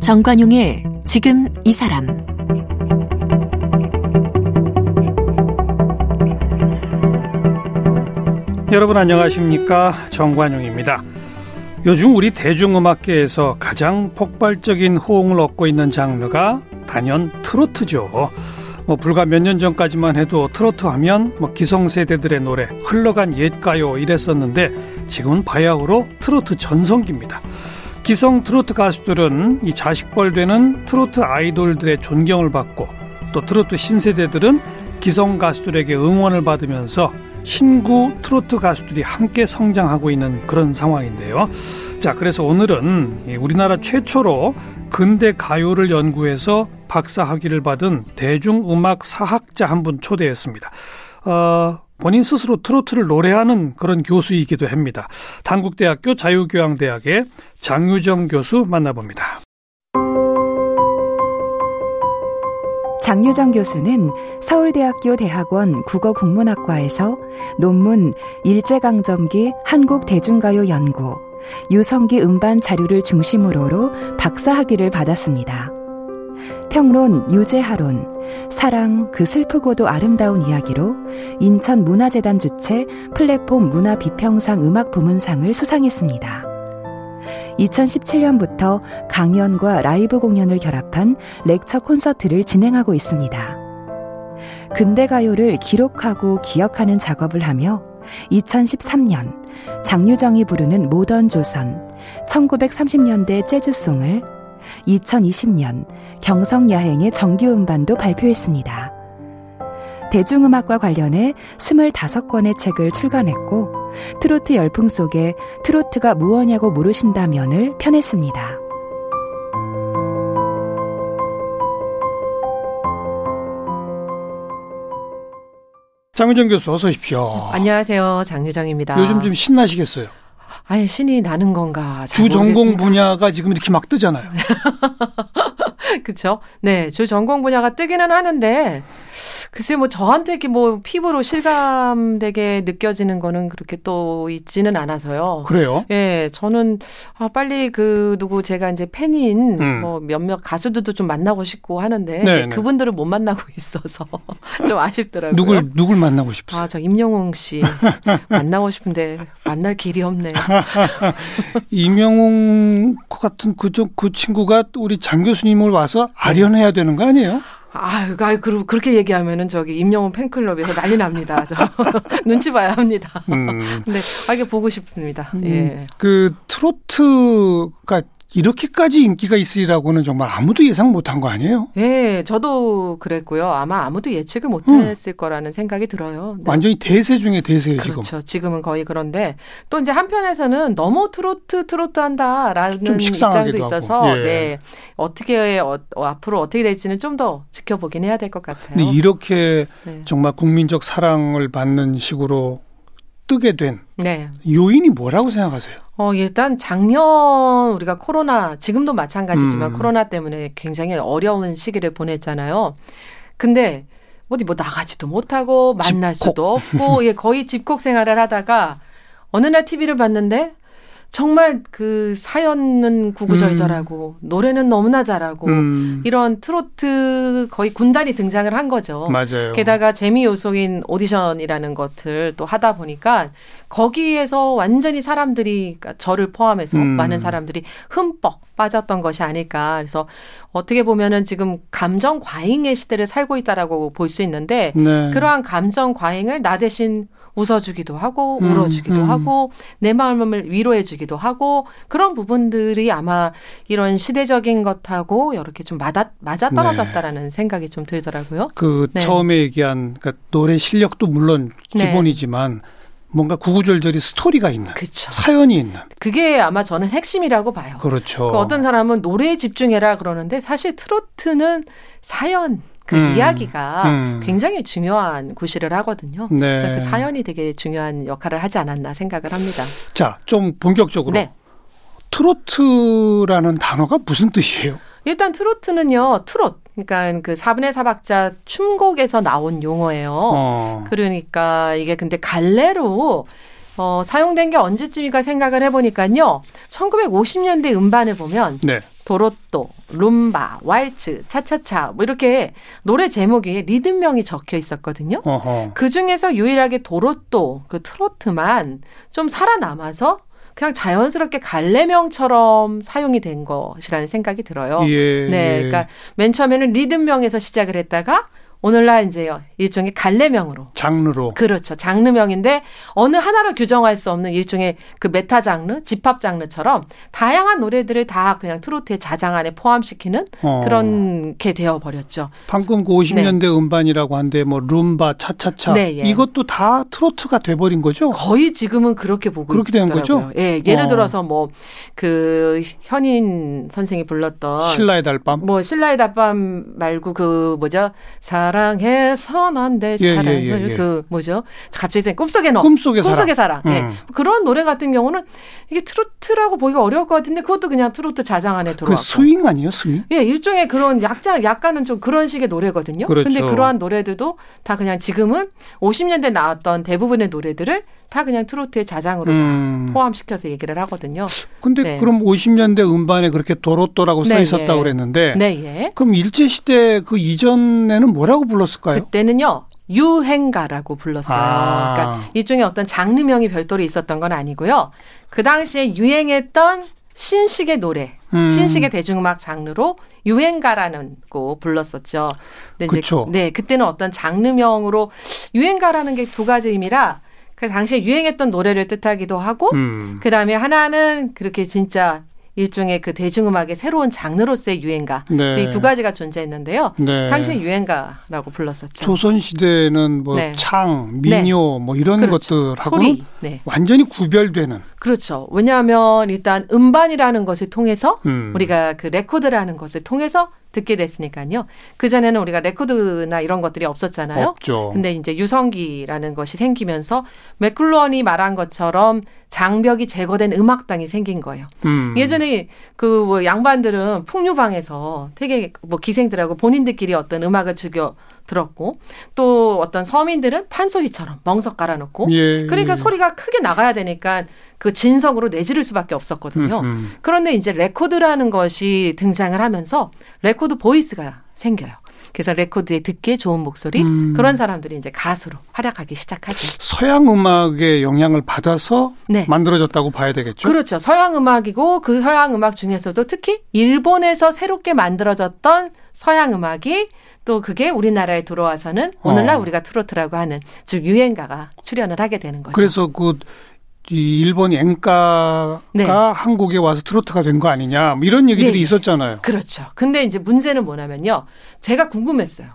정관용의 지금 이 사람 여러분 안녕하십니까 정관용입니다. 요즘 우리 대중음악계에서 가장 폭발적인 호응을 얻고 있는 장르가 단연 트로트죠. 뭐 불과 몇 년 전까지만 해도 트로트 하면 뭐 기성세대들의 노래, 흘러간 옛 가요 이랬었는데 지금은 바야흐로 트로트 전성기입니다. 기성 트로트 가수들은 이 자식벌 되는 트로트 아이돌들의 존경을 받고 또 트로트 신세대들은 기성 가수들에게 응원을 받으면서 신구 트로트 가수들이 함께 성장하고 있는 그런 상황인데요. 자, 그래서 오늘은 우리나라 최초로 근대 가요를 연구해서 박사 학위를 받은 대중음악 사학자 한 분 초대했습니다. 어, 본인 스스로 트로트를 노래하는 그런 교수이기도 합니다. 단국대학교 자유교양대학의 장유정 교수 만나봅니다. 장유정 교수는 서울대학교 대학원 국어국문학과에서 논문 일제강점기 한국대중가요 연구, 유성기 음반 자료를 중심으로로 박사학위를 받았습니다. 평론 유재하론, 사랑 그 슬프고도 아름다운 이야기로 인천 문화재단 주최 플랫폼 문화 비평상 음악 부문상을 수상했습니다. 2017년부터 강연과 라이브 공연을 결합한 렉처 콘서트를 진행하고 있습니다. 근대 가요를 기록하고 기억하는 작업을 하며 2013년 장유정이 부르는 모던 조선, 1930년대 재즈송을 2020년 경성야행의 정규 음반도 발표했습니다. 대중음악과 관련해 25권의 책을 출간했고 트로트 열풍 속에 트로트가 무엇냐고 물으신다면을 펴냈습니다. 장유정 교수 어서 오십시오. 안녕하세요. 장유정입니다. 요즘 좀 신나시겠어요? 아니 신이 나는 건가? 주 전공 분야가 지금 이렇게 막 뜨잖아요. 그렇죠. 네, 주 전공 분야가 뜨기는 하는데 글쎄 뭐 저한테 이렇게 뭐 피부로 실감되게 느껴지는 거는 그렇게 또 있지는 않아서요. 그래요? 예, 저는 아 빨리 그 누구 제가 이제 팬인 음. 뭐 몇몇 가수들도 좀 만나고 싶고 하는데 네, 네. 그분들을 못 만나고 있어서 좀 아쉽더라고요. 누굴 누굴 만나고 싶으세요? 아, 저 임영웅 씨 만나고 싶은데 만날 길이 없네요. 임영웅 같은 그쪽 그 친구가 우리 장 교수님을 와서 아련해야 되는 거 아니에요? 아유, 아유, 그 그렇게 얘기하면은 저기 임영웅 팬클럽에서 난리 납니다. 저 눈치 봐야 합니다. 음. 근데 아 이게 보고 싶습니다. 음, 예. 그 트로트가 이렇게까지 인기가 있으리라고는 정말 아무도 예상 못한 거 아니에요? 예, 저도 그랬고요. 아마 아무도 예측을 못했을 음. 거라는 생각이 들어요. 네. 완전히 대세 중에 대세예요, 그렇죠. 지금. 지금은 거의 그런데 또 이제 한편에서는 너무 트로트 트로트 한다라는 입장도 있어서 예. 네 어떻게 어, 어, 앞으로 어떻게 될지는 좀 더 지켜보긴 해야 될 것 같아요. 근데 이렇게 네. 정말 국민적 사랑을 받는 식으로 뜨게 된 네. 요인이 뭐라고 생각하세요? 어, 일단 작년 우리가 코로나, 지금도 마찬가지지만 음. 코로나 때문에 굉장히 어려운 시기를 보냈잖아요. 근데 어디 뭐 나가지도 못하고 만날 집콕. 수도 없고, 예, 거의 집콕 생활을 하다가 어느 날 TV를 봤는데 정말 그 사연은 구구절절하고 음. 노래는 너무나 잘하고 음. 이런 트로트 거의 군단이 등장을 한 거죠. 맞아요. 게다가 재미 요소인 오디션이라는 것을 또 하다 보니까 거기에서 완전히 사람들이 그러니까 저를 포함해서 음. 많은 사람들이 흠뻑 빠졌던 것이 아닐까. 그래서 어떻게 보면은 지금 감정 과잉의 시대를 살고 있다라고 볼 수 있는데 네. 그러한 감정 과잉을 나 대신 웃어주기도 하고 음, 울어주기도 음. 하고 내 마음을 위로해주기도 하고 그런 부분들이 아마 이런 시대적인 것하고 이렇게 좀 맞아 맞아 떨어졌다라는 네. 생각이 좀 들더라고요. 그 네. 처음에 얘기한 그러니까 노래 실력도 물론 네. 기본이지만. 네. 뭔가 구구절절이 스토리가 있는 그쵸. 사연이 있는 그게 아마 저는 핵심이라고 봐요. 그렇죠. 그 어떤 사람은 노래에 집중해라 그러는데 사실 트로트는 사연 그 음. 이야기가 음. 굉장히 중요한 구실을 하거든요. 네. 그 사연이 되게 중요한 역할을 하지 않았나 생각을 합니다. 자, 좀 본격적으로 네. 트로트라는 단어가 무슨 뜻이에요? 일단 트로트는요, 트롯. 그러니까 그 4분의 4박자 춤곡에서 나온 용어예요. 어. 그러니까 이게 근데 갈래로 어, 사용된 게 언제쯤인가 생각을 해보니까요. 1950년대 음반을 보면 네. 도로또, 룸바, 왈츠, 차차차 뭐 이렇게 노래 제목에 리듬명이 적혀 있었거든요. 어허. 그 중에서 유일하게 도로또 그 트로트만 좀 살아남아서 그냥 자연스럽게 갈래명처럼 사용이 된 것이라는 생각이 들어요. 예. 네, 예. 그러니까 맨 처음에는 리듬명에서 시작을 했다가 오늘날 이제 일종의 갈래명으로 장르로. 그렇죠. 장르명인데 어느 하나로 규정할 수 없는 일종의 그 메타 장르, 집합 장르처럼 다양한 노래들을 다 그냥 트로트의 자장 안에 포함시키는 어. 그런 게 되어 버렸죠. 방금 그 50년대 음반이라고 한데 뭐 룸바, 차차차 네, 예. 이것도 다 트로트가 돼 버린 거죠? 거의 지금은 그렇게 보고 그렇게 된. 거죠? 예, 예를 어. 들어서 뭐 그 현인 선생이 불렀던 신라의 달밤. 뭐 신라의 답밤 말고 그 뭐죠 사 랑해선 안돼 예, 예, 사랑을 예, 예. 그 뭐죠 갑자기 꿈속의 너 꿈속의 사랑. 꿈속의 사랑 예. 음. 그런 노래 같은 경우는 이게 트로트라고 보기가 어려울 것 같은데 그것도 그냥 트로트 자장 안에 그 들어왔고 스윙 아니에요, 스윙? 예 일종의 그런 약간 약간은 좀 그런 식의 노래거든요 그렇죠. 근데 그러한 노래들도 다 그냥 지금은 50년대 나왔던 대부분의 노래들을 다 그냥 트로트의 자장으로 음. 다 포함시켜서 얘기를 하거든요 근데 네. 그럼 50년대 음반에 그렇게 도로또라고 써 네, 있었다고 예. 그랬는데 네 예. 그럼 일제 시대 그 이전에는 뭐라고 불렀을까요? 그때는요 유행가라고 불렀어요. 아. 그러니까 일종의 어떤 장르명이 별도로 있었던 건 아니고요. 그 당시에 유행했던 신식의 노래, 음. 신식의 대중음악 장르로 유행가라는 거 불렀었죠. 근데 이제 그쵸. 네 그때는 어떤 장르명으로 유행가라는 게 두 가지 의미라 그 당시에 유행했던 노래를 뜻하기도 하고 음. 그 다음에 하나는 그렇게 진짜 일종의 그 대중음악의 새로운 장르로서의 유행가. 네. 그래서 이두 가지가 존재했는데요. 네. 당시에 유행가라고 불렀었죠. 조선 시대는 뭐 네. 창, 민요 뭐 이런 그렇죠. 것들하고는. 네. 완전히 구별되는 그렇죠. 왜냐하면 일단 음반이라는 것을 통해서 음. 우리가 그 레코드라는 것을 통해서 듣게 됐으니까요. 그 전에는 우리가 레코드나 이런 것들이 없었잖아요. 없죠. 근데 이제 유성기라는 것이 생기면서 맥루한이 말한 것처럼 장벽이 제거된 음악당이 생긴 거예요. 음. 예전에 그 뭐 양반들은 풍류방에서 되게 뭐 기생들하고 본인들끼리 어떤 음악을 즐겨 들었고 또 어떤 서민들은 판소리처럼 멍석 깔아놓고 예, 그러니까 예. 소리가 크게 나가야 되니까 그 진성으로 내지를 수밖에 없었거든요. 음, 음. 그런데 이제 레코드라는 것이 등장을 하면서 레코드 보이스가 생겨요. 그래서 레코드에 듣기에 좋은 목소리 음. 그런 사람들이 이제 가수로 활약하기 시작하죠. 서양 음악의 영향을 받아서 네. 만들어졌다고 봐야 되겠죠. 그렇죠. 서양 음악이고 그 서양 음악 중에서도 특히 일본에서 새롭게 만들어졌던 서양 음악이 또 그게 우리나라에 들어와서는 오늘날 어. 우리가 트로트라고 하는 즉 유행가가 출연을 하게 되는 거죠. 그래서 그이 일본 엔가가 네. 한국에 와서 트로트가 된 거 아니냐 뭐 이런 얘기들이 예, 예. 있었잖아요. 그렇죠. 근데 이제 문제는 뭐냐면요. 제가 궁금했어요.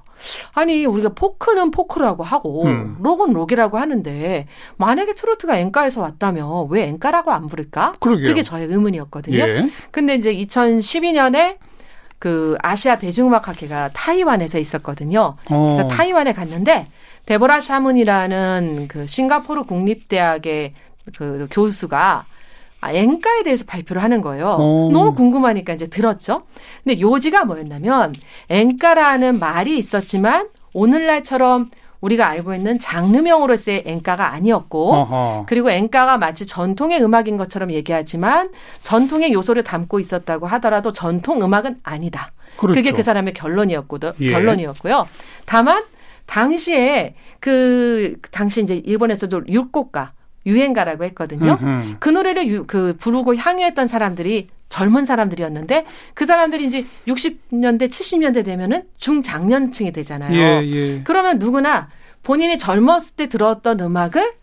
아니 우리가 포크는 포크라고 하고 음. 록은 록이라고 하는데 만약에 트로트가 엔가에서 왔다면 왜 엔가라고 안 부를까? 그러게요. 그게 저의 의문이었거든요. 예. 근데 이제 2012년에 그 아시아 대중음악학회가 타이완에서 있었거든요. 어. 그래서 타이완에 갔는데 데보라 샤문이라는 그 싱가포르 국립대학의 그 교수가 아, 엔가에 대해서 발표를 하는 거예요. 어. 너무 궁금하니까 이제 들었죠. 근데 요지가 뭐였냐면 엔가라는 말이 있었지만 오늘날처럼 우리가 알고 있는 장르명으로서의 엔가가 아니었고 어허. 그리고 엔가가 마치 전통의 음악인 것처럼 얘기하지만 전통의 요소를 담고 있었다고 하더라도 전통 음악은 아니다. 그렇죠. 그게 그 사람의 결론이었거든. 예. 결론이었고요. 다만 당시에 그 당시 이제 일본에서도 육곡가 유행가라고 했거든요. 음흠. 그 노래를 유, 그 부르고 향유했던 사람들이 젊은 사람들이었는데 그 사람들이 이제 60년대 70년대 되면은 중장년층이 되잖아요. 예, 예. 그러면 누구나 본인이 젊었을 때 들었던 음악을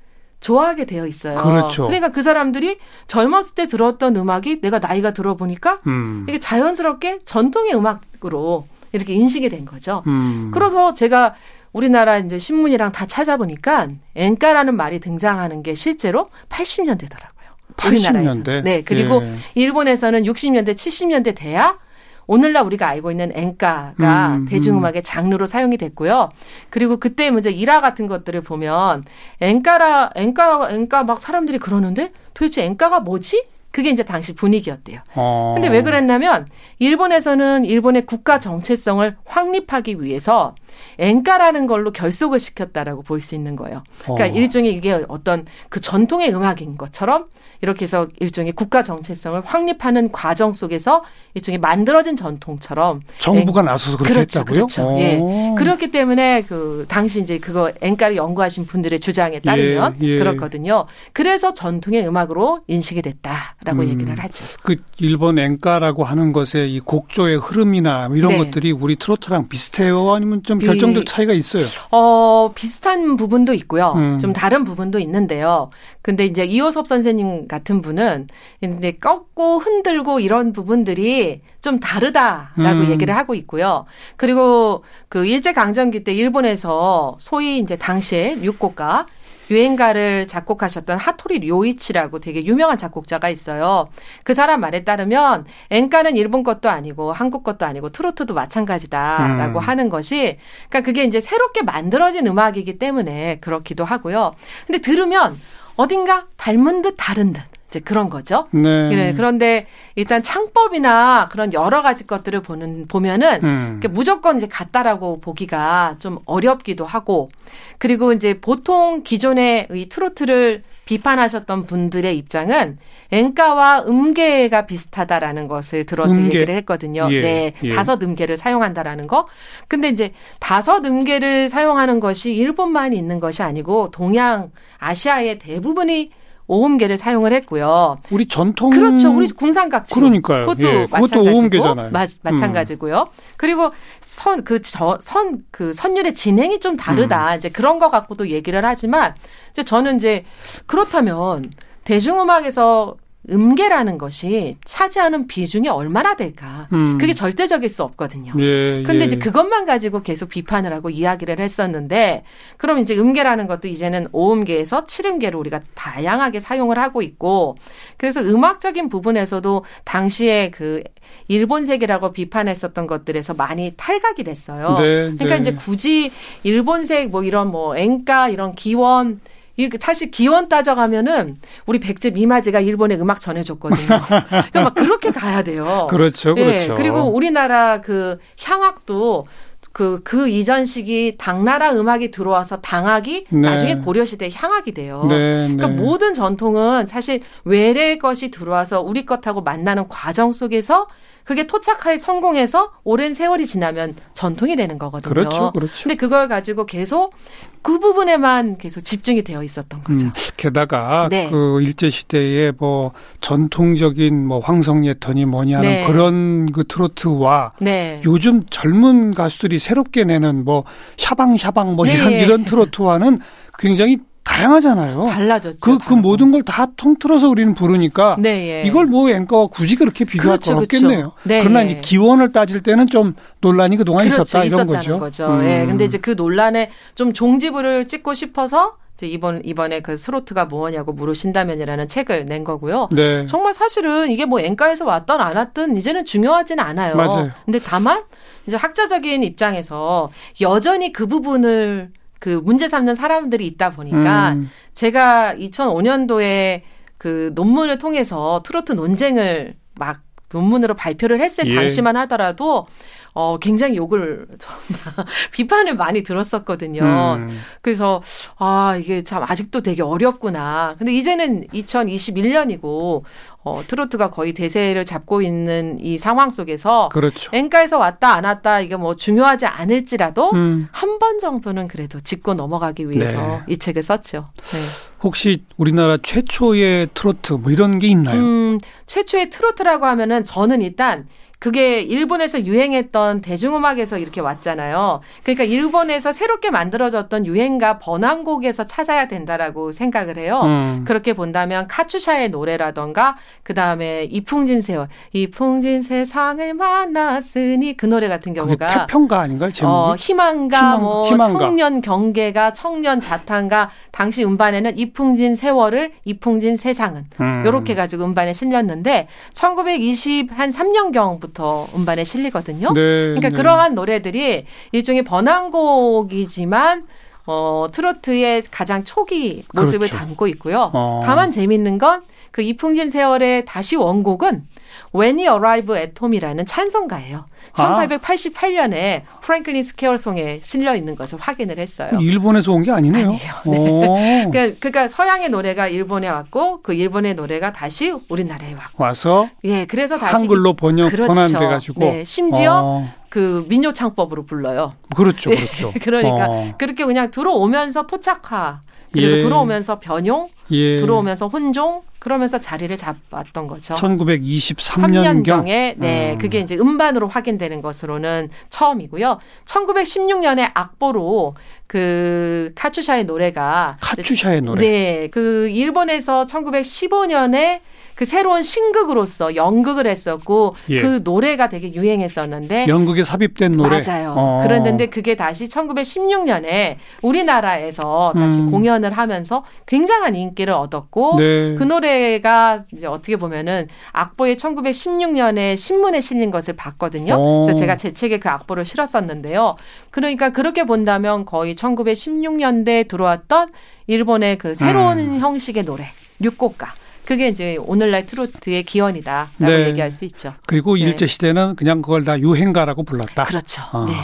좋아하게 되어 있어요. 그렇죠. 러니까 그 사람들이 젊었을 때 들었던 음악이 내가 나이가 들어보니까 음. 이게 자연스럽게 전통의 음악으로 이렇게 인식이 된 거죠. 음. 그래서 제가 우리나라 이제 신문이랑 다 찾아보니까 엔가라는 말이 등장하는 게 실제로 80년대더라고요. 80년대? 네. 그리고 예. 일본에서는 60년대, 70년대 돼야 오늘날 우리가 알고 있는 엔가가 음, 대중음악의 장르로 사용이 됐고요. 그리고 그때 문제 일화 같은 것들을 보면 엔가라 엔가 엔가 막 사람들이 그러는데 도대체 엔가가 뭐지? 그게 이제 당시 분위기였대요. 어. 근데 왜 그랬냐면 일본에서는 일본의 국가 정체성을 확립하기 위해서 엔카라는 걸로 결속을 시켰다라고 볼 수 있는 거예요. 그러니까 어. 일종의 이게 어떤 그 전통의 음악인 것처럼 이렇게 해서 일종의 국가 정체성을 확립하는 과정 속에서 일종의 만들어진 전통처럼 정부가 나서서 그렇게 그렇죠, 했다고요? 그렇죠. 예. 어. 그렇기 때문에 그 당시 이제 그거 엔카를 연구하신 분들의 주장에 따르면 예, 예. 그렇거든요. 그래서 전통의 음악으로 인식이 됐다라고 음. 얘기를 하죠. 그 일본 엔카라고 하는 것의 이 곡조의 흐름이나 이런 네. 것들이 우리 트로트랑 비슷해요? 아니면 좀 결정적 차이가 있어요? 어, 비슷한 부분도 있고요. 음. 좀 다른 부분도 있는데요. 근데 이제 이호섭 선생님 같은 분은 이제 꺾고 흔들고 이런 부분들이 좀 다르다라고 음. 얘기를 하고 있고요. 그리고 그 일제 강점기 때 일본에서 소위 이제 당시에 육고가 유행가를 작곡하셨던 하토리 료이치라고 되게 유명한 작곡자가 있어요. 그 사람 말에 따르면 엔카는 일본 것도 아니고 한국 것도 아니고 트로트도 마찬가지다라고 음. 하는 것이 그러니까 그게 이제 새롭게 만들어진 음악이기 때문에 그렇기도 하고요. 근데 들으면 어딘가 닮은 듯 다른 듯 이제 그런 거죠. 네. 네, 그런데 일단 창법이나 그런 여러 가지 것들을 보는 보면은 음. 무조건 이제 같다라고 보기가 좀 어렵기도 하고 그리고 이제 보통 기존의 이 트로트를 비판하셨던 분들의 입장은 엔카와 음계가 비슷하다라는 것을 들어서 음계? 얘기를 했거든요. 예, 네, 예. 다섯 음계를 사용한다라는 거. 근데 이제 다섯 음계를 사용하는 것이 일본만 있는 것이 아니고 동양 아시아의 대부분이 오음계를 사용을 했고요. 우리 전통 그렇죠. 우리 궁상각주. 그러니까요. 그것도 예, 그것도 마찬가지고. 오음계잖아요. 마, 마찬가지고요. 그리고 선, 그, 저, 선, 그 선율의 진행이 좀 음. 다르다. 이제 그런 거 갖고도 얘기를 하지만, 이제 저는 이제 그렇다면 대중음악에서 음계라는 것이 차지하는 비중이 얼마나 될까. 음. 그게 절대적일 수 없거든요. 예, 근데 예. 이제 그것만 가지고 계속 비판을 하고 이야기를 했었는데 그럼 이제 음계라는 것도 이제는 오음계에서 칠음계로 우리가 다양하게 사용을 하고 있고 그래서 음악적인 부분에서도 당시에 그 일본 색이라고 비판했었던 것들에서 많이 탈각이 됐어요. 네, 그러니까 네. 이제 굳이 일본색 뭐 이런 뭐 엔카 이런 기원 이렇게 사실 기원 따져가면은 우리 백제 미마지가 일본에 음악 전해줬거든요. 그러니까 막 그렇게 가야 돼요. 그렇죠, 예, 그렇죠. 그리고 우리나라 그 향악도 그, 그 이전 시기 당나라 음악이 들어와서 당악이 네. 나중에 고려시대 향악이 돼요. 네, 그러니까 네. 모든 전통은 사실 외래 것이 들어와서 우리 것하고 만나는 과정 속에서 그게 토착하에 성공해서 오랜 세월이 지나면 전통이 되는 거거든요. 그렇죠, 그렇죠. 근데 그걸 가지고 계속 그 부분에만 계속 집중이 되어 있었던 거죠. 음, 게다가 네. 그 일제 시대에 뭐 전통적인 뭐 황성예턴이 뭐냐는 네. 그런 그 트로트와 네. 요즘 젊은 가수들이 새롭게 내는 뭐 샤방샤방 뭐 네. 이런 이런 트로트와는 굉장히 다양하잖아요. 달라졌죠. 그, 그. 모든 걸 다 통틀어서 우리는 부르니까 네, 예. 이걸 뭐 앵커와 굳이 그렇게 비교할 그렇죠, 건 그렇죠. 없겠네요. 네, 그러나 예. 이제 기원을 따질 때는 좀 논란이 그동안 그렇죠. 있었다 이런 있었다는 거죠. 거죠. 예. 음. 근데 이제 그 논란에 좀 종지부를 찍고 싶어서 이제 이번 이번에 그 트로트가 뭐냐고 물으신다면이라는 책을 낸 거고요. 네. 정말 사실은 이게 뭐 엔가에서 왔던 안 왔든 이제는 중요하진 않아요. 맞아요. 근데 다만 이제 학자적인 입장에서 여전히 그 부분을 그 문제 삼는 사람들이 있다 보니까 음. 제가 2005년도에 그 논문을 통해서 트로트 논쟁을 막 논문으로 발표를 했을 예. 당시만 하더라도 어 굉장히 욕을 비판을 많이 들었었거든요. 음. 그래서 아 이게 참 아직도 되게 어렵구나. 근데 이제는 2021년이고 어 트로트가 거의 대세를 잡고 있는 이 상황 속에서 그렇죠. 엔가에서 왔다 안 왔다 이게 뭐 중요하지 않을지라도 음. 한번 정도는 그래도 짚고 넘어가기 위해서 네. 이 책을 썼죠. 네. 혹시 우리나라 최초의 트로트 뭐 이런 게 있나요? 음, 최초의 트로트라고 하면은 저는 일단 그게 일본에서 유행했던 대중음악에서 이렇게 왔잖아요. 그러니까 일본에서 새롭게 만들어졌던 유행가 번안곡에서 찾아야 된다라고 생각을 해요. 음. 그렇게 본다면 카츄샤의 노래라던가 그 다음에 이풍진 세월, 이풍진 세상을 만났으니 그 노래 같은 경우가 태평가 아닌가요? 제목이? 어, 희망가, 희망- 뭐 희망가. 청년 경계가, 청년 자탄가, 당시 음반에는 이풍진 세월을 이풍진 세상은 음. 요렇게 가지고 음반에 실렸는데 1920 한 3년경부터 음반에 실리거든요. 네, 그러니까 네. 그러한 노래들이 일종의 번안곡이지만 어, 트로트의 가장 초기 모습을 그렇죠. 담고 있고요. 어. 다만 재밌는 건 그 이풍진 세월의 다시 원곡은 When You Arrive at Home이라는 찬송가예요. 1888년에 프랭클린 스케어송에 실려 있는 것을 확인을 했어요. 일본에서 온 게 아니네요. 아니에요. 네. 그러니까, 그러니까, 서양의 노래가 일본에 왔고 그 일본의 노래가 다시 우리나라에 왔고 와서 예, 그래서 다시 한글로 번역 그렇죠. 번안돼 가지고 네, 심지어 어. 그 민요 창법으로 불러요. 그렇죠, 그렇죠. 그러니까 어. 그렇게 그냥 들어오면서 토착화 그리고 예. 들어오면서 변용, 예. 들어오면서 혼종 그러면서 자리를 잡았던 거죠. 1923년경 3년경에 네 음. 그게 이제 음반으로 확인되는 것으로는 처음이고요. 1916년에 악보로 그 카츄샤의 노래가 카츄샤의 노래. 네, 그 일본에서 1915년에 그 새로운 신극으로서 연극을 했었고 예. 그 노래가 되게 유행했었는데 연극에 삽입된 노래. 맞아요. 어. 그랬는데 그게 다시 1916년에 우리나라에서 다시 음. 공연을 하면서 굉장한 인기를 얻었고 네. 그 노래가 이제 어떻게 보면은 악보에 1916년에 신문에 실린 것을 봤거든요. 어. 그래서 제가 제 책에 그 악보를 실었었는데요. 그러니까 그렇게 본다면 거의 1916년대에 들어왔던 일본의 그 새로운 음. 형식의 노래, 류곡가. 그게 이제 오늘날 트로트의 기원이다라고 네. 얘기할 수 있죠. 그리고 네. 일제 시대는 그냥 그걸 다 유행가라고 불렀다. 그렇죠. 아. 네.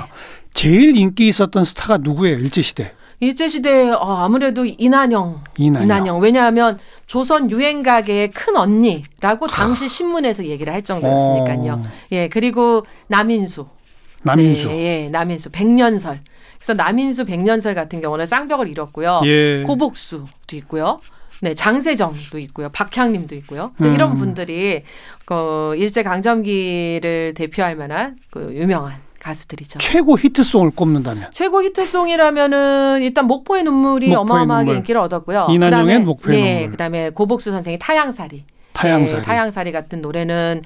제일 인기 있었던 스타가 누구예요? 일제 시대. 일제 시대 어, 아무래도 이난영. 이난영. 왜냐하면 조선 유행가계의 큰 언니라고 당시 신문에서 얘기를 할 정도였으니까요. 어. 예, 그리고 남인수. 남인수. 네, 예, 남인수. 백년설. 그래서 남인수 백년설 같은 경우는 쌍벽을 잃었고요. 예. 고복수도 있고요. 네, 장세정도 있고요. 박향림도 있고요. 음. 이런 분들이 그 일제 강점기를 대표할 만한 그 유명한 가수들이죠. 최고 히트송을 꼽는다면 최고 히트송이라면은 일단 목포의 눈물이 목포의 어마어마하게 눈물. 인기를 얻었고요. 이난영의 목포의 네, 눈물. 그다음에 고복수 선생의 타양살이. 타양살이. 네, 타양살이 같은 노래는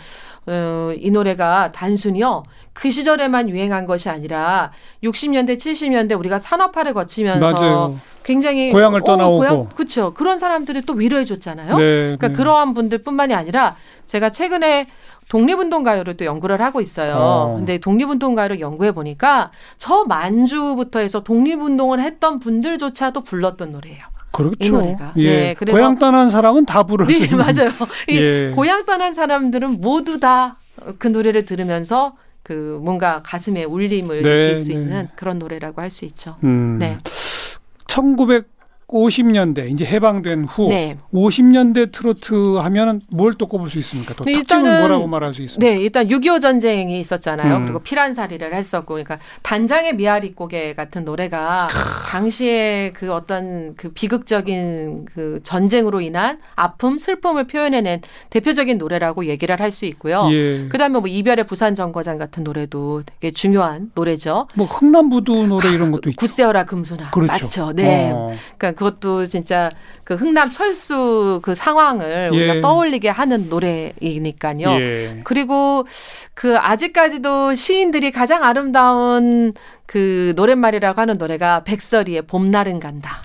어, 이 노래가 단순히요. 그 시절에만 유행한 것이 아니라 60년대, 70년대 우리가 산업화를 거치면서 맞아요. 굉장히 고향을 떠나오고. 그렇죠. 그런 사람들이 또 위로해 줬잖아요. 네, 그러니까 네. 그러한 분들뿐만이 아니라 제가 최근에 독립운동 가요를 또 연구를 하고 있어요. 어. 근데 독립운동 가요를 연구해 보니까 저 만주부터 해서 독립운동을 했던 분들조차도 불렀던 노래예요. 그렇죠. 이 노래가. 예. 네, 그래서- 고향 떠난 사람은 다 부를 수 네. 맞아요. 이 예. 고향 떠난 사람들은 모두 다 그 노래를 들으면서 그 뭔가 가슴에 울림을 네, 느낄 수 네. 있는 그런 노래라고 할 수 있죠. 음. 네. 1950년대 이제 해방된 후 네. 50년대 트로트 하면은 뭘 또 꼽을 수 있습니까? 또 네, 특징은 일단은- 뭐라고 말할 수 있습니까? 네, 일단 6.25 전쟁이 있었잖아요. 음. 그리고 피란살이를 했었고, 그러니까 단장의 미아리 고개 같은 노래가 당시에 그 어떤 그 비극적인 그 전쟁으로 인한 아픔, 슬픔을 표현해낸 대표적인 노래라고 얘기를 할 수 있고요. 예. 그다음에 뭐 이별의 부산 정거장 같은 노래도 되게 중요한 노래죠. 뭐 흥남부두 노래 이런 것도 있죠. 굳세어라 금수나 그렇죠. 맞죠. 네. 어. 그러니까 그것도 진짜 그 흥남 철수 그 상황을 예. 우리가 떠올리게 하는 노래이니까요. 예. 그리고 그 아직까지도 시인들이 가장 아름다운 그 노랫말이라고 하는 노래가 백설이의 봄날은 간다.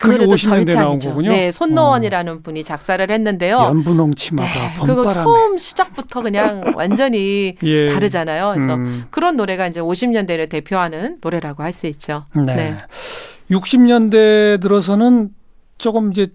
그 노래도 50년대 나온 절창이죠. 거군요. 어. 네, 손노원이라는 분이 작사를 했는데요. 연분홍 치마가 네, 그거. 처음 시작부터 그냥 완전히 예. 다르잖아요. 그래서 음. 그런 노래가 이제 50년대를 대표하는 노래라고 할 수 있죠. 네. 60년대 들어서는 조금 이제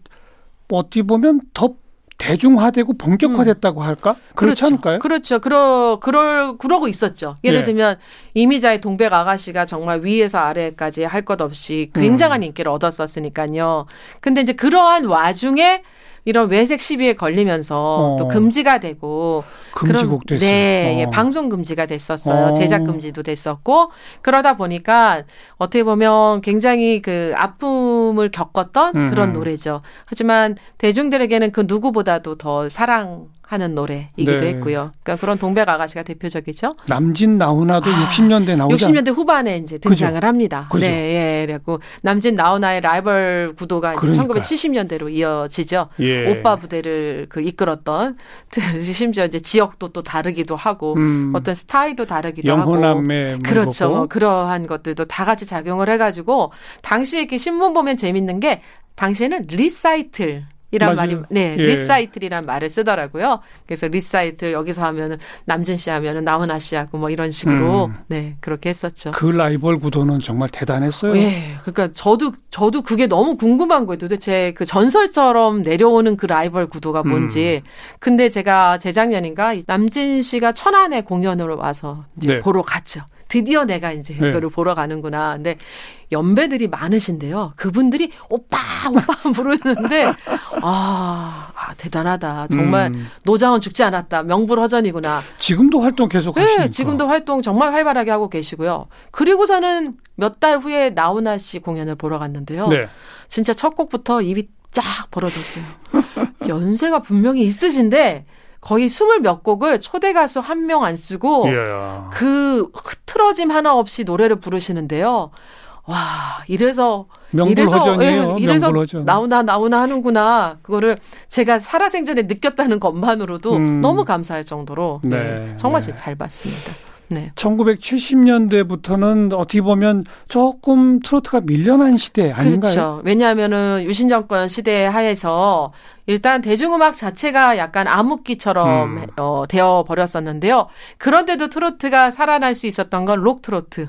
어떻게 보면 더 대중화되고 본격화됐다고 할까? 그렇지 않을까요? 그렇죠. 그러 그럴 그러고 있었죠. 예를 예. 들면 이미자의 동백 아가씨가 정말 위에서 아래까지 할 것 없이 굉장한 음. 인기를 얻었었으니까요. 근데 이제 그러한 와중에 이런 외색 시비에 걸리면서 어. 또 금지가 되고 금지곡 됐어요. 네, 예, 어. 방송 금지가 됐었어요. 어. 제작 금지도 됐었고 그러다 보니까 어떻게 보면 굉장히 그 아픔을 겪었던 음. 그런 노래죠. 하지만 대중들에게는 그 누구보다도 더 사랑 하는 노래이기도 네. 했고요. 그러니까 그런 동백 아가씨가 대표적이죠. 남진 나훈아도 아, 60년대 나오지 않 60년대 후반에 이제 등장을 합니다. 그죠. 네, 예. 그래고 남진 나훈아의 라이벌 구도가 이제 그러니까요. 1970년대로 이어지죠. 예. 오빠 부대를 그 이끌었던 심지어 이제 지역도 또 다르기도 하고 음. 어떤 스타일도 다르기도 하고 영호남매 뭐 그렇죠. 그거고. 그러한 것들도 다 같이 작용을 해가지고 당시에 이렇게 신문 보면 재밌는 게 당시에는 리사이틀 이란. 말이 네 예. 리사이틀이란 말을 쓰더라고요. 그래서 리사이틀 여기서 하면은 남진 씨 하면은 나훈아 씨 하고 뭐 이런 식으로 음. 네 그렇게 했었죠. 그 라이벌 구도는 정말 대단했어요. 예, 그러니까 저도 저도 그게 너무 궁금한 거예요. 도대체 그 전설처럼 내려오는 그 라이벌 구도가 뭔지. 음. 근데 제가 재작년인가 이 남진 씨가 천안에 공연으로 와서 이제 네. 보러 갔죠. 드디어 내가 이제 네. 그거를 보러 가는구나. 근데 연배들이 많으신데요. 그분들이 오빠 오빠 부르는데 아, 아, 대단하다. 정말 음. 노자원 죽지 않았다. 명불허전이구나. 지금도 활동 계속 하시니까. 네, 지금도 활동 정말 활발하게 하고 계시고요. 그리고서는 몇 달 후에 나훈아 씨 공연을 보러 갔는데요. 네. 진짜 첫 곡부터 입이 쫙 벌어졌어요. 연세가 분명히 있으신데 거의 스물 몇 곡을 초대 가수 한 명 안 쓰고 이야. 그 흐트러짐 하나 없이 노래를 부르시는데요. 와, 이래서. 이래서, 예, 이래서 명불허전. 나오나 나오나 하는구나. 그그거를 제가 살아생전에 느꼈다는 것만으로도 음. 너무 감사할 정도로 네, 네, 정말 네. 잘 봤습니다. 네. 1970년대부터는 어떻게 보면 조금 트로트가 밀려난 시대 아닌가요? 그렇죠. 왜냐하면은 유신 정권 시대 하에서 일단 대중음악 자체가 약간 암흑기처럼 음. 어, 되어 버렸었는데요. 그런데도 트로트가 살아날 수 있었던 건 록 트로트.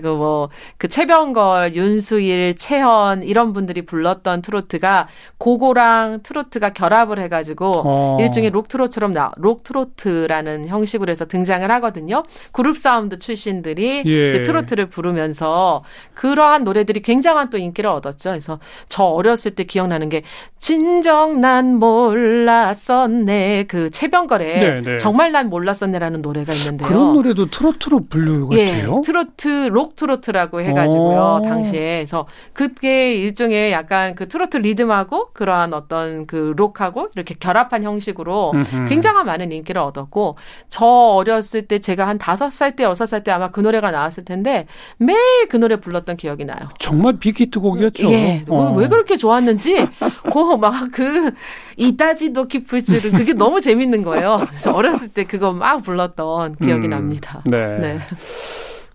그리고 뭐 그 최병걸, 윤수일, 최헌 이런 분들이 불렀던 트로트가 고고랑 트로트가 결합을 해가지고 어. 일종의 록 트로트처럼 나, 록 트로트라는 형식으로 해서 등장을 하거든요. 그룹 사운드 출신들이 예. 이제 트로트를 부르면서 그러한 노래들이 굉장한 또 인기를 얻었죠. 그래서 저 어렸을 때 기억나는 게 진정 난 몰랐었네 그 최병걸의 네, 네. 정말 난 몰랐었네라는 노래가 있는데요. 그런 노래도 트로트로 분류가 예, 돼요? 트로트 록 트로트라고 해가지고요 어. 당시에 그래서 그게 일종의 약간 그 트로트 리듬하고 그러한 어떤 그 록하고 이렇게 결합한 형식으로 음흠. 굉장한 많은 인기를 얻었고 저 어렸을 때 제가 한 다섯 살 때 여섯 살 때 아마 그 노래가 나왔을 텐데 매일 그 노래 불렀던 기억이 나요. 정말 빅히트 곡이었죠. 예, 어. 왜 그렇게 좋았는지 그막그 이다지도 깊을 줄은 그게 너무 재밌는 거예요. 그래서 어렸을 때 그거 막 불렀던 기억이 음, 납니다. 네. 네.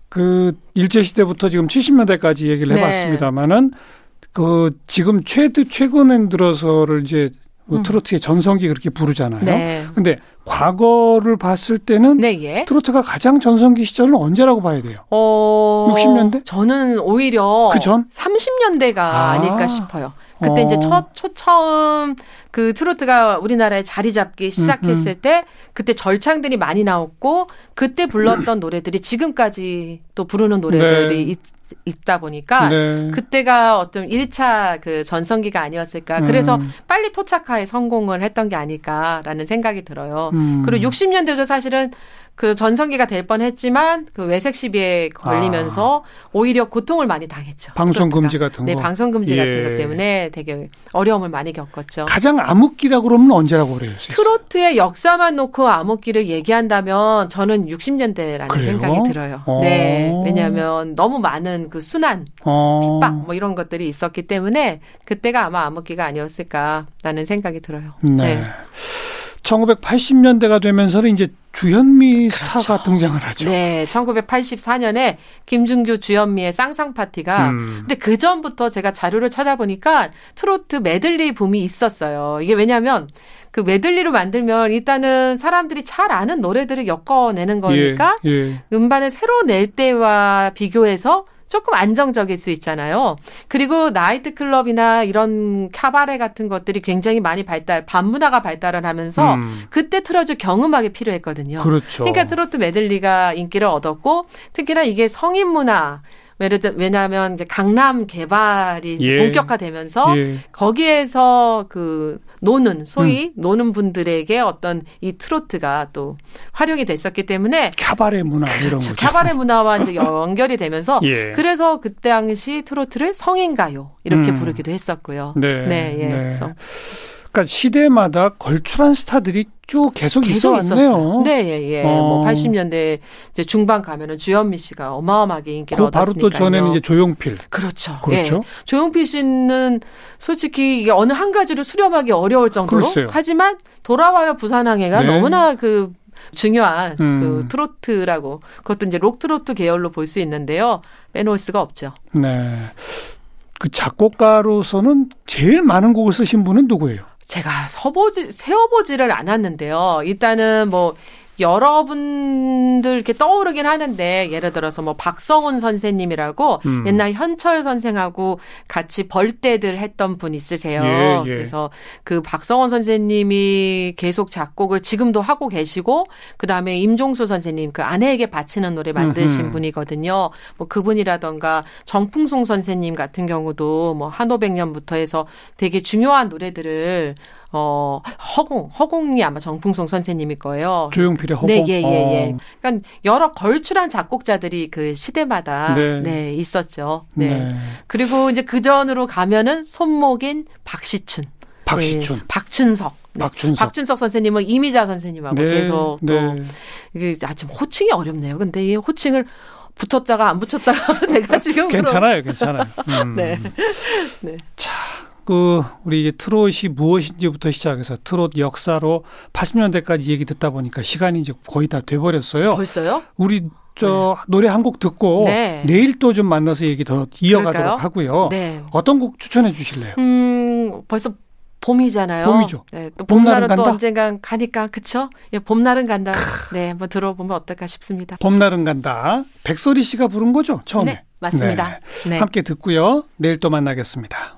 그 일제 시대부터 지금 70년대까지 얘기를 네. 해봤습니다만은 그 지금 최드 최근에 들어서를 이제 그 음. 트로트의 전성기 그렇게 부르잖아요. 네. 근데 과거를 봤을 때는 네, 예. 트로트가 가장 전성기 시절은 언제라고 봐야 돼요? 어, 60년대? 저는 오히려 그 전? 30년대가 아. 아. 닐까 싶어요. 그때 어. 이제 첫, 초, 처음 그 트로트가 우리나라에 자리 잡기 시작했을 때 그때 절창들이 많이 나왔고 그때 불렀던 노래들이 지금까지 또 부르는 노래들이 네. 있, 있다 보니까 네. 그때가 어떤 1차 그 전성기가 아니었을까. 그래서 음. 빨리 토착하에 성공을 했던 게 아닐까라는 생각이 들어요. 음. 그리고 60년대도 사실은 그 전성기가 될 뻔했지만 그 외색 시비에 걸리면서 오히려 고통을 많이 당했죠. 아. 방송. 금지 같은 네, 거. 방송 금지 예. 같은 것 때문에 되게 어려움을 많이 겪었죠. 가장 암흑기라 그러면 언제라고 그래요? 트로트의 역사만 놓고 암흑기를 얘기한다면 저는 60년대라는 그래요? 생각이 들어요. 어. 네. 왜냐하면 너무 많은 그 순환, 어. 핍박 뭐 이런 것들이 있었기 때문에 그때가 아마 암흑기가 아니었을까라는 생각이 들어요. 네. 1980년대가 되면서는 이제 주현미 스타가 등장을 하죠. 그렇죠. 네, 1984년에 김준규 주현미의 쌍쌍 파티가 음. 근데 그 전부터 제가 자료를 찾아보니까 트로트 메들리 붐이 있었어요. 이게 왜냐하면 그 메들리로 만들면 일단은 사람들이 잘 아는 노래들을 엮어내는 거니까 예, 예. 음반을 새로 낼 때와 비교해서 조금 안정적일 수 있잖아요. 그리고 나이트 클럽이나 이런 카바레 같은 것들이 굉장히 많이 발달, 반문화가 발달을 하면서 음. 그때 틀어줄 경음악이 필요했거든요. 그렇죠. 그러니까 트로트 메들리가 인기를 얻었고 특히나 이게 성인 문화 왜냐하면 이제 강남 개발이 이제 예. 본격화되면서 예. 거기에서 그 노는 소위 음. 노는 분들에게 어떤 이 트로트가 또 활용이 됐었기 때문에 카바레 문화 이런 그렇죠. 거죠. 카바레 문화와 이제 연결이 되면서 예. 그래서 그때 당시 트로트를 성인 가요 이렇게 음. 부르기도 했었고요. 네. 네, 예. 네. 그래서 그러니까 시대마다 걸출한 스타들이 쭉 계속, 계속. 있었어요. 네, 예, 예. 어. 뭐 80년대 이제 중반 가면은 주현미 씨가 어마어마하게 인기를 그 바로 얻었으니까요. 또 전에는 이제 조용필. 그렇죠. 그렇죠. 예. 조용필 씨는 솔직히 이게 어느 한 가지를 수렴하기 어려울 정도로 글쎄요. 하지만 돌아와요 부산항해가 네. 너무나 그 중요한 음. 그 트로트라고 그것도 이제 록 트로트 계열로 볼 수 있는데요. 빼놓을 수가 없죠. 네. 그 작곡가로서는 제일 많은 곡을 쓰신 분은 누구예요? 제가 서보지 세어보지를 않았는데요. 일단은 뭐 여러분들 이렇게 떠오르긴 하는데 예를 들어서 뭐 박성훈 선생님이라고 음. 옛날 현철 선생하고 같이 벌떼들 했던 분 있으세요. 예, 예. 그래서 그 박성훈 선생님이 계속 작곡을 지금도 하고 계시고 그다음에 임종수 선생님 그 아내에게 바치는 노래 만드신 음흠. 분이거든요. 뭐 그분이라던가 정풍송 선생님 같은 경우도 뭐 한오백년부터 해서 되게 중요한 노래들을 어 허공 허공이 아마 정풍송 선생님일 거예요. 조용필의 허공. 네, 예, 예, 예. 어. 그러니까 여러 걸출한 작곡자들이 그 시대마다 네. 네, 있었죠. 네. 네. 그리고 이제 그 전으로 가면은 손목인 박시춘, 박시춘, 네, 박춘석. 네. 박준석. 박준석 선생님은 이미자 선생님하고 네, 계속 또 네. 이게 아좀 호칭이 어렵네요. 근데 이 호칭을 붙었다가 안 붙였다가 제가 지금 괜찮아요, 괜찮아요. 음. 네. 네. 그 우리 이제 트롯이 무엇인지부터 시작해서 트롯 역사로 80년대까지 얘기 듣다 보니까 시간이 이제 거의 다 돼버렸어요. 벌써요? 우리 저 노래 한 곡 듣고 네. 내일 또 좀 만나서 얘기 더 이어가도록 그럴까요? 하고요. 네. 어떤 곡 추천해 주실래요? 음, 벌써 봄이잖아요. 봄이죠. 네, 또 봄날은 봄날은 또? 언젠간 가니까 그쵸? 예, 봄날은 간다. 네, 한번 들어보면 어떨까 싶습니다. 봄날은 간다. 백소리 씨가 부른 거죠 처음에. 네, 맞습니다. 네. 함께 듣고요. 내일 또 만나겠습니다.